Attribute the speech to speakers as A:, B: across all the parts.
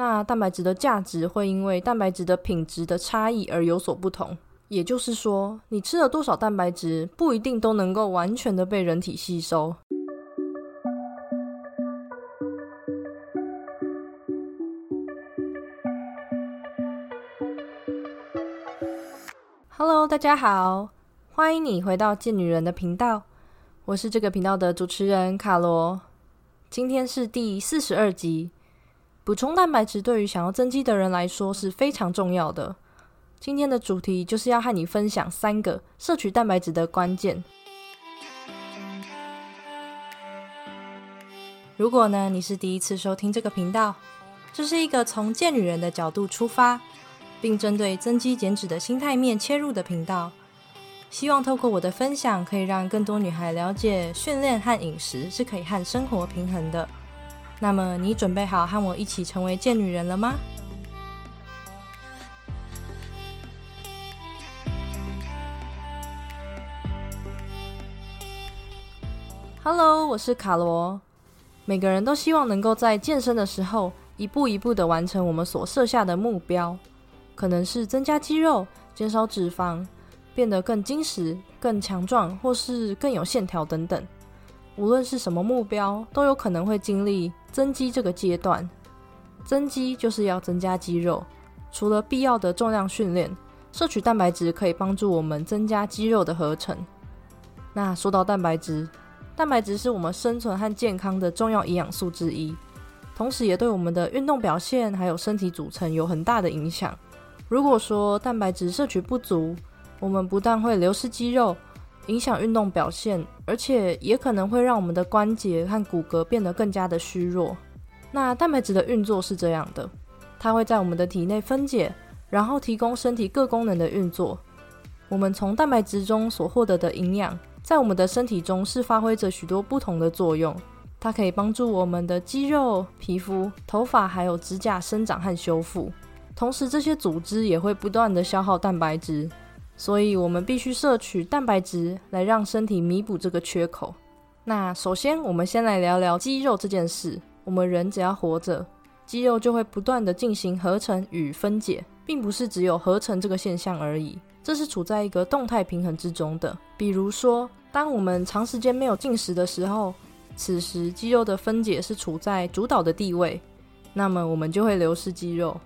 A: 那蛋白质的价值会因为蛋白质的品质的差异而有所不同。也就是说，你吃了多少蛋白质，不一定都能够完全的被人体吸收。Hello，大家好，欢迎你回到贱女人的频道，我是这个频道的主持人卡罗。今天是第四十二集。补充蛋白质对于想要增肌的人来说是非常重要的。今天的主题就是要和你分享三个摄取蛋白质的关键。如果呢你是第一次收听这个频道，这是一个从健女人的角度出发，并针对增肌减脂的心态面切入的频道。希望透过我的分享，可以让更多女孩了解训练和饮食是可以和生活平衡的。那么，你准备好和我一起成为贱女人了吗？Hello，我是卡罗。每个人都希望能够在健身的时候，一步一步的完成我们所设下的目标，可能是增加肌肉、减少脂肪、变得更精实、更强壮，或是更有线条等等。无论是什么目标，都有可能会经历增肌这个阶段。增肌就是要增加肌肉，除了必要的重量训练，摄取蛋白质可以帮助我们增加肌肉的合成。那说到蛋白质，蛋白质是我们生存和健康的重要营养素之一，同时也对我们的运动表现还有身体组成有很大的影响。如果说蛋白质摄取不足，我们不但会流失肌肉。影响运动表现，而且也可能会让我们的关节和骨骼变得更加的虚弱。那蛋白质的运作是这样的，它会在我们的体内分解，然后提供身体各功能的运作。我们从蛋白质中所获得的营养，在我们的身体中是发挥着许多不同的作用。它可以帮助我们的肌肉、皮肤、头发还有指甲生长和修复，同时这些组织也会不断的消耗蛋白质。所以，我们必须摄取蛋白质来让身体弥补这个缺口。那首先，我们先来聊聊肌肉这件事。我们人只要活着，肌肉就会不断的进行合成与分解，并不是只有合成这个现象而已。这是处在一个动态平衡之中的。比如说，当我们长时间没有进食的时候，此时肌肉的分解是处在主导的地位，那么我们就会流失肌肉。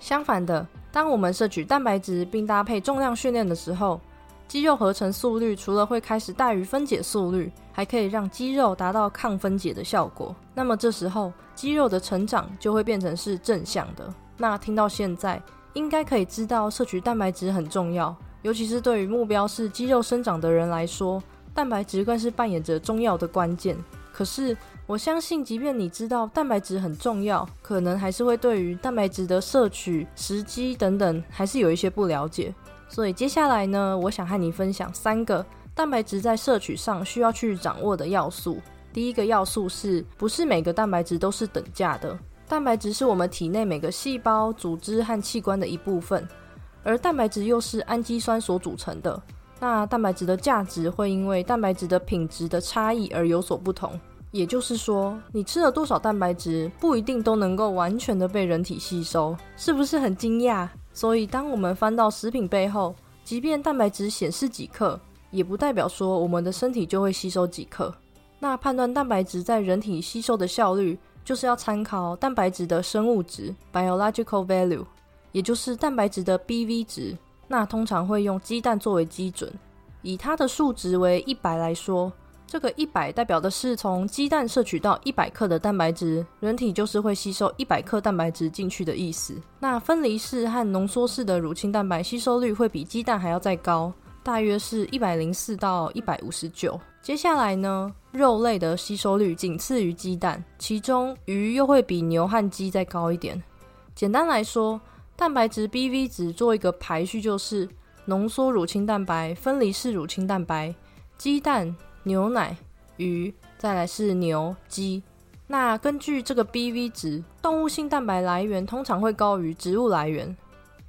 A: 相反的。当我们摄取蛋白质并搭配重量训练的时候，肌肉合成速率除了会开始大于分解速率，还可以让肌肉达到抗分解的效果。那么这时候肌肉的成长就会变成是正向的。那听到现在，应该可以知道摄取蛋白质很重要，尤其是对于目标是肌肉生长的人来说，蛋白质更是扮演着重要的关键。可是。我相信，即便你知道蛋白质很重要，可能还是会对于蛋白质的摄取时机等等，还是有一些不了解。所以接下来呢，我想和你分享三个蛋白质在摄取上需要去掌握的要素。第一个要素是不是每个蛋白质都是等价的？蛋白质是我们体内每个细胞、组织和器官的一部分，而蛋白质又是氨基酸所组成的。那蛋白质的价值会因为蛋白质的品质的差异而有所不同。也就是说，你吃了多少蛋白质，不一定都能够完全的被人体吸收，是不是很惊讶？所以，当我们翻到食品背后，即便蛋白质显示几克，也不代表说我们的身体就会吸收几克。那判断蛋白质在人体吸收的效率，就是要参考蛋白质的生物值 （biological value），也就是蛋白质的 BV 值。那通常会用鸡蛋作为基准，以它的数值为一百来说。这个一百代表的是从鸡蛋摄取到一百克的蛋白质，人体就是会吸收一百克蛋白质进去的意思。那分离式和浓缩式的乳清蛋白吸收率会比鸡蛋还要再高，大约是一百零四到一百五十九。接下来呢，肉类的吸收率仅次于鸡蛋，其中鱼又会比牛和鸡再高一点。简单来说，蛋白质 BV 值做一个排序，就是浓缩乳清蛋白、分离式乳清蛋白、鸡蛋。牛奶、鱼，再来是牛、鸡。那根据这个 BV 值，动物性蛋白来源通常会高于植物来源，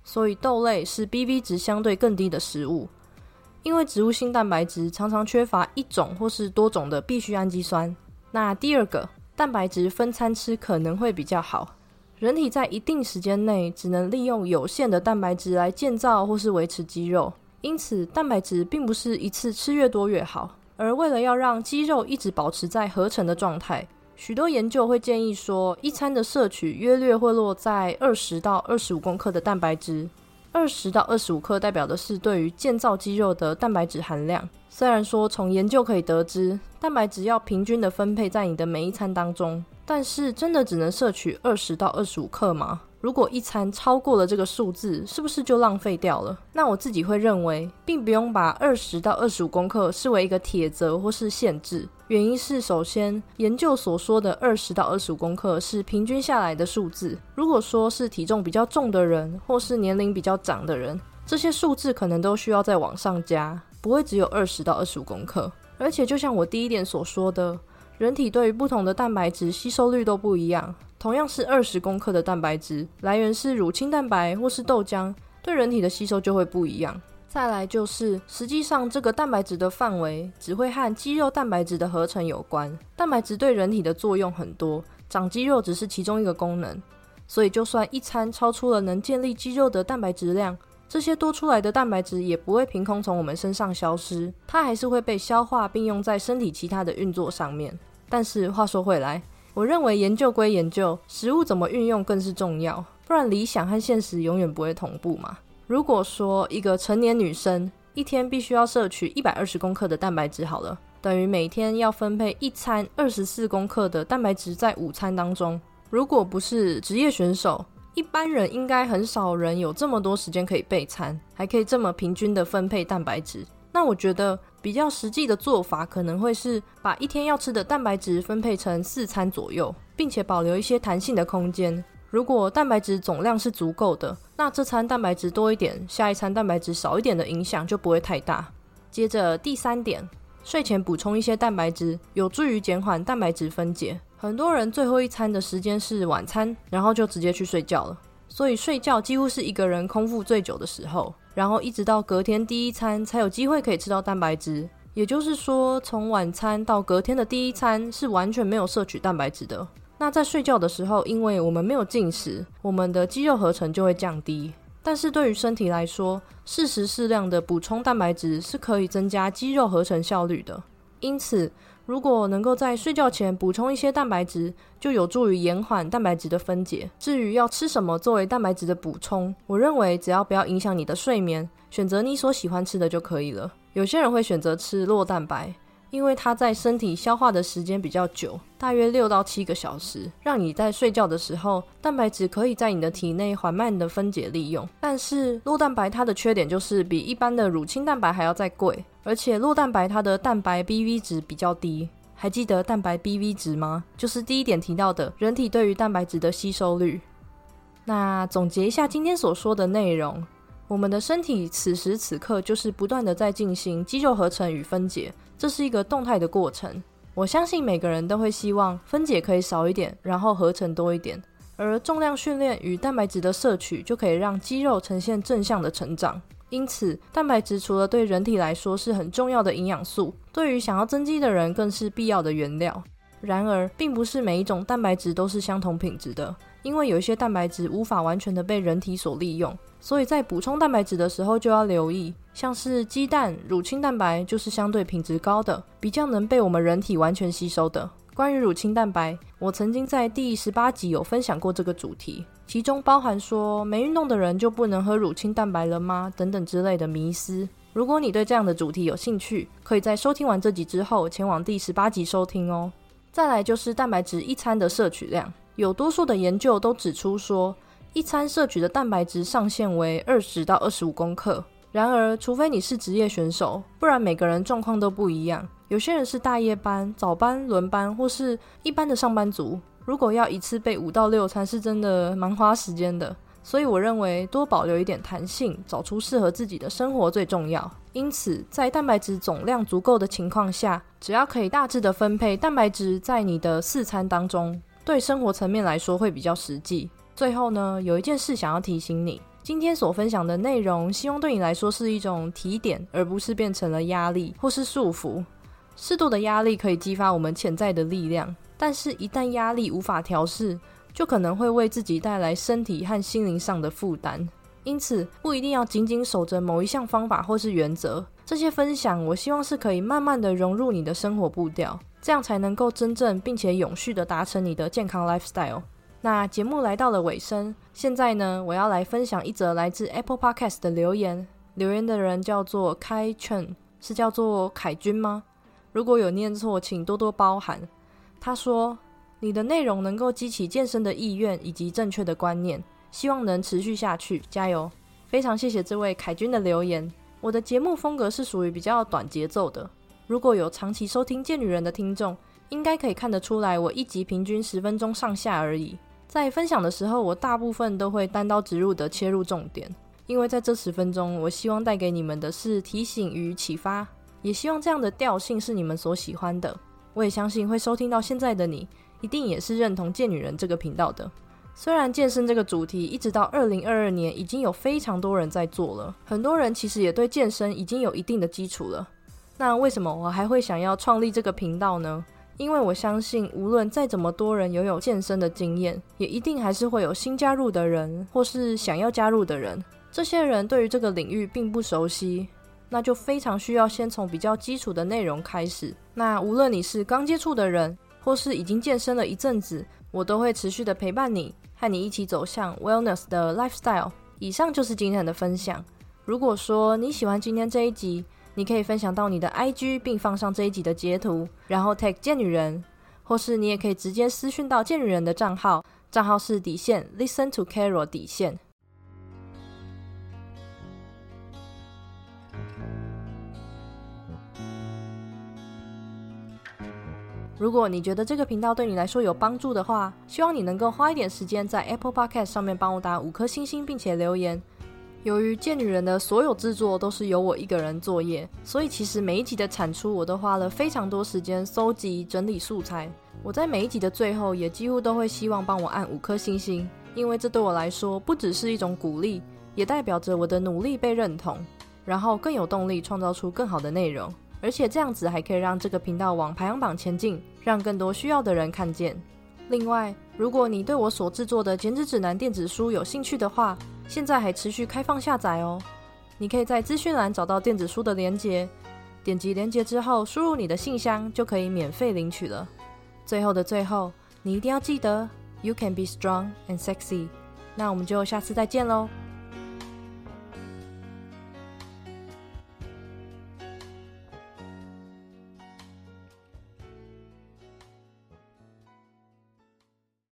A: 所以豆类是 BV 值相对更低的食物。因为植物性蛋白质常常缺乏一种或是多种的必需氨基酸。那第二个，蛋白质分餐吃可能会比较好。人体在一定时间内只能利用有限的蛋白质来建造或是维持肌肉，因此蛋白质并不是一次吃越多越好。而为了要让肌肉一直保持在合成的状态，许多研究会建议说，一餐的摄取约略会落在二十到二十五公克的蛋白质。二十到二十五克代表的是对于建造肌肉的蛋白质含量。虽然说从研究可以得知，蛋白质要平均的分配在你的每一餐当中，但是真的只能摄取二十到二十五克吗？如果一餐超过了这个数字，是不是就浪费掉了？那我自己会认为，并不用把二十到二十五公克视为一个铁则或是限制。原因是，首先，研究所说的二十到二十五公克是平均下来的数字。如果说是体重比较重的人，或是年龄比较长的人，这些数字可能都需要再往上加，不会只有二十到二十五公克。而且，就像我第一点所说的，人体对于不同的蛋白质吸收率都不一样。同样是二十克的蛋白质，来源是乳清蛋白或是豆浆，对人体的吸收就会不一样。再来就是，实际上这个蛋白质的范围只会和肌肉蛋白质的合成有关。蛋白质对人体的作用很多，长肌肉只是其中一个功能。所以，就算一餐超出了能建立肌肉的蛋白质量，这些多出来的蛋白质也不会凭空从我们身上消失，它还是会被消化并用在身体其他的运作上面。但是话说回来，我认为研究归研究，食物怎么运用更是重要，不然理想和现实永远不会同步嘛。如果说一个成年女生一天必须要摄取一百二十克的蛋白质，好了，等于每天要分配一餐二十四克的蛋白质在午餐当中。如果不是职业选手，一般人应该很少人有这么多时间可以备餐，还可以这么平均的分配蛋白质。那我觉得比较实际的做法可能会是把一天要吃的蛋白质分配成四餐左右，并且保留一些弹性的空间。如果蛋白质总量是足够的，那这餐蛋白质多一点，下一餐蛋白质少一点的影响就不会太大。接着第三点，睡前补充一些蛋白质，有助于减缓蛋白质分解。很多人最后一餐的时间是晚餐，然后就直接去睡觉了，所以睡觉几乎是一个人空腹最久的时候。然后一直到隔天第一餐才有机会可以吃到蛋白质，也就是说，从晚餐到隔天的第一餐是完全没有摄取蛋白质的。那在睡觉的时候，因为我们没有进食，我们的肌肉合成就会降低。但是对于身体来说，适时适量的补充蛋白质是可以增加肌肉合成效率的。因此，如果能够在睡觉前补充一些蛋白质，就有助于延缓蛋白质的分解。至于要吃什么作为蛋白质的补充，我认为只要不要影响你的睡眠，选择你所喜欢吃的就可以了。有些人会选择吃酪蛋白，因为它在身体消化的时间比较久，大约六到七个小时，让你在睡觉的时候，蛋白质可以在你的体内缓慢的分解利用。但是酪蛋白它的缺点就是比一般的乳清蛋白还要再贵。而且酪蛋白它的蛋白 BV 值比较低，还记得蛋白 BV 值吗？就是第一点提到的人体对于蛋白质的吸收率。那总结一下今天所说的内容，我们的身体此时此刻就是不断的在进行肌肉合成与分解，这是一个动态的过程。我相信每个人都会希望分解可以少一点，然后合成多一点。而重量训练与蛋白质的摄取就可以让肌肉呈现正向的成长。因此，蛋白质除了对人体来说是很重要的营养素，对于想要增肌的人更是必要的原料。然而，并不是每一种蛋白质都是相同品质的，因为有一些蛋白质无法完全的被人体所利用，所以在补充蛋白质的时候就要留意，像是鸡蛋、乳清蛋白就是相对品质高的，比较能被我们人体完全吸收的。关于乳清蛋白，我曾经在第十八集有分享过这个主题，其中包含说没运动的人就不能喝乳清蛋白了吗？等等之类的迷思。如果你对这样的主题有兴趣，可以在收听完这集之后前往第十八集收听哦。再来就是蛋白质一餐的摄取量，有多数的研究都指出说，一餐摄取的蛋白质上限为二十到二十五公克。然而，除非你是职业选手，不然每个人状况都不一样。有些人是大夜班、早班、轮班，或是一般的上班族。如果要一次备五到六餐，是真的蛮花时间的。所以我认为多保留一点弹性，找出适合自己的生活最重要。因此，在蛋白质总量足够的情况下，只要可以大致的分配蛋白质在你的四餐当中，对生活层面来说会比较实际。最后呢，有一件事想要提醒你。今天所分享的内容，希望对你来说是一种提点，而不是变成了压力或是束缚。适度的压力可以激发我们潜在的力量，但是，一旦压力无法调试，就可能会为自己带来身体和心灵上的负担。因此，不一定要紧紧守着某一项方法或是原则。这些分享，我希望是可以慢慢的融入你的生活步调，这样才能够真正并且永续的达成你的健康 lifestyle。那节目来到了尾声，现在呢，我要来分享一则来自 Apple Podcast 的留言。留言的人叫做 Kai Chen，，是叫做凯君吗？如果有念错，请多多包涵。他说：“你的内容能够激起健身的意愿以及正确的观念。”希望能持续下去，加油！非常谢谢这位凯军的留言。我的节目风格是属于比较短节奏的。如果有长期收听《贱女人》的听众，应该可以看得出来，我一集平均十分钟上下而已。在分享的时候，我大部分都会单刀直入的切入重点，因为在这十分钟，我希望带给你们的是提醒与启发，也希望这样的调性是你们所喜欢的。我也相信会收听到现在的你，一定也是认同《贱女人》这个频道的。虽然健身这个主题一直到二零二二年已经有非常多人在做了，很多人其实也对健身已经有一定的基础了。那为什么我还会想要创立这个频道呢？因为我相信，无论再怎么多人拥有健身的经验，也一定还是会有新加入的人，或是想要加入的人。这些人对于这个领域并不熟悉，那就非常需要先从比较基础的内容开始。那无论你是刚接触的人，或是已经健身了一阵子，我都会持续的陪伴你。和你一起走向 wellness 的 lifestyle。以上就是今天的分享。如果说你喜欢今天这一集，你可以分享到你的 IG，并放上这一集的截图，然后 tag 贱女人，或是你也可以直接私讯到贱女人的账号，账号是底线 listen to Carol 底线。如果你觉得这个频道对你来说有帮助的话，希望你能够花一点时间在 Apple Podcast 上面帮我打五颗星星，并且留言。由于贱女人的所有制作都是由我一个人作业，所以其实每一集的产出我都花了非常多时间搜集整理素材。我在每一集的最后也几乎都会希望帮我按五颗星星，因为这对我来说不只是一种鼓励，也代表着我的努力被认同，然后更有动力创造出更好的内容。而且这样子还可以让这个频道往排行榜前进，让更多需要的人看见。另外，如果你对我所制作的减脂指南电子书有兴趣的话，现在还持续开放下载哦。你可以在资讯栏找到电子书的链接，点击链接之后输入你的信箱就可以免费领取了。最后的最后，你一定要记得，You can be strong and sexy。那我们就下次再见喽。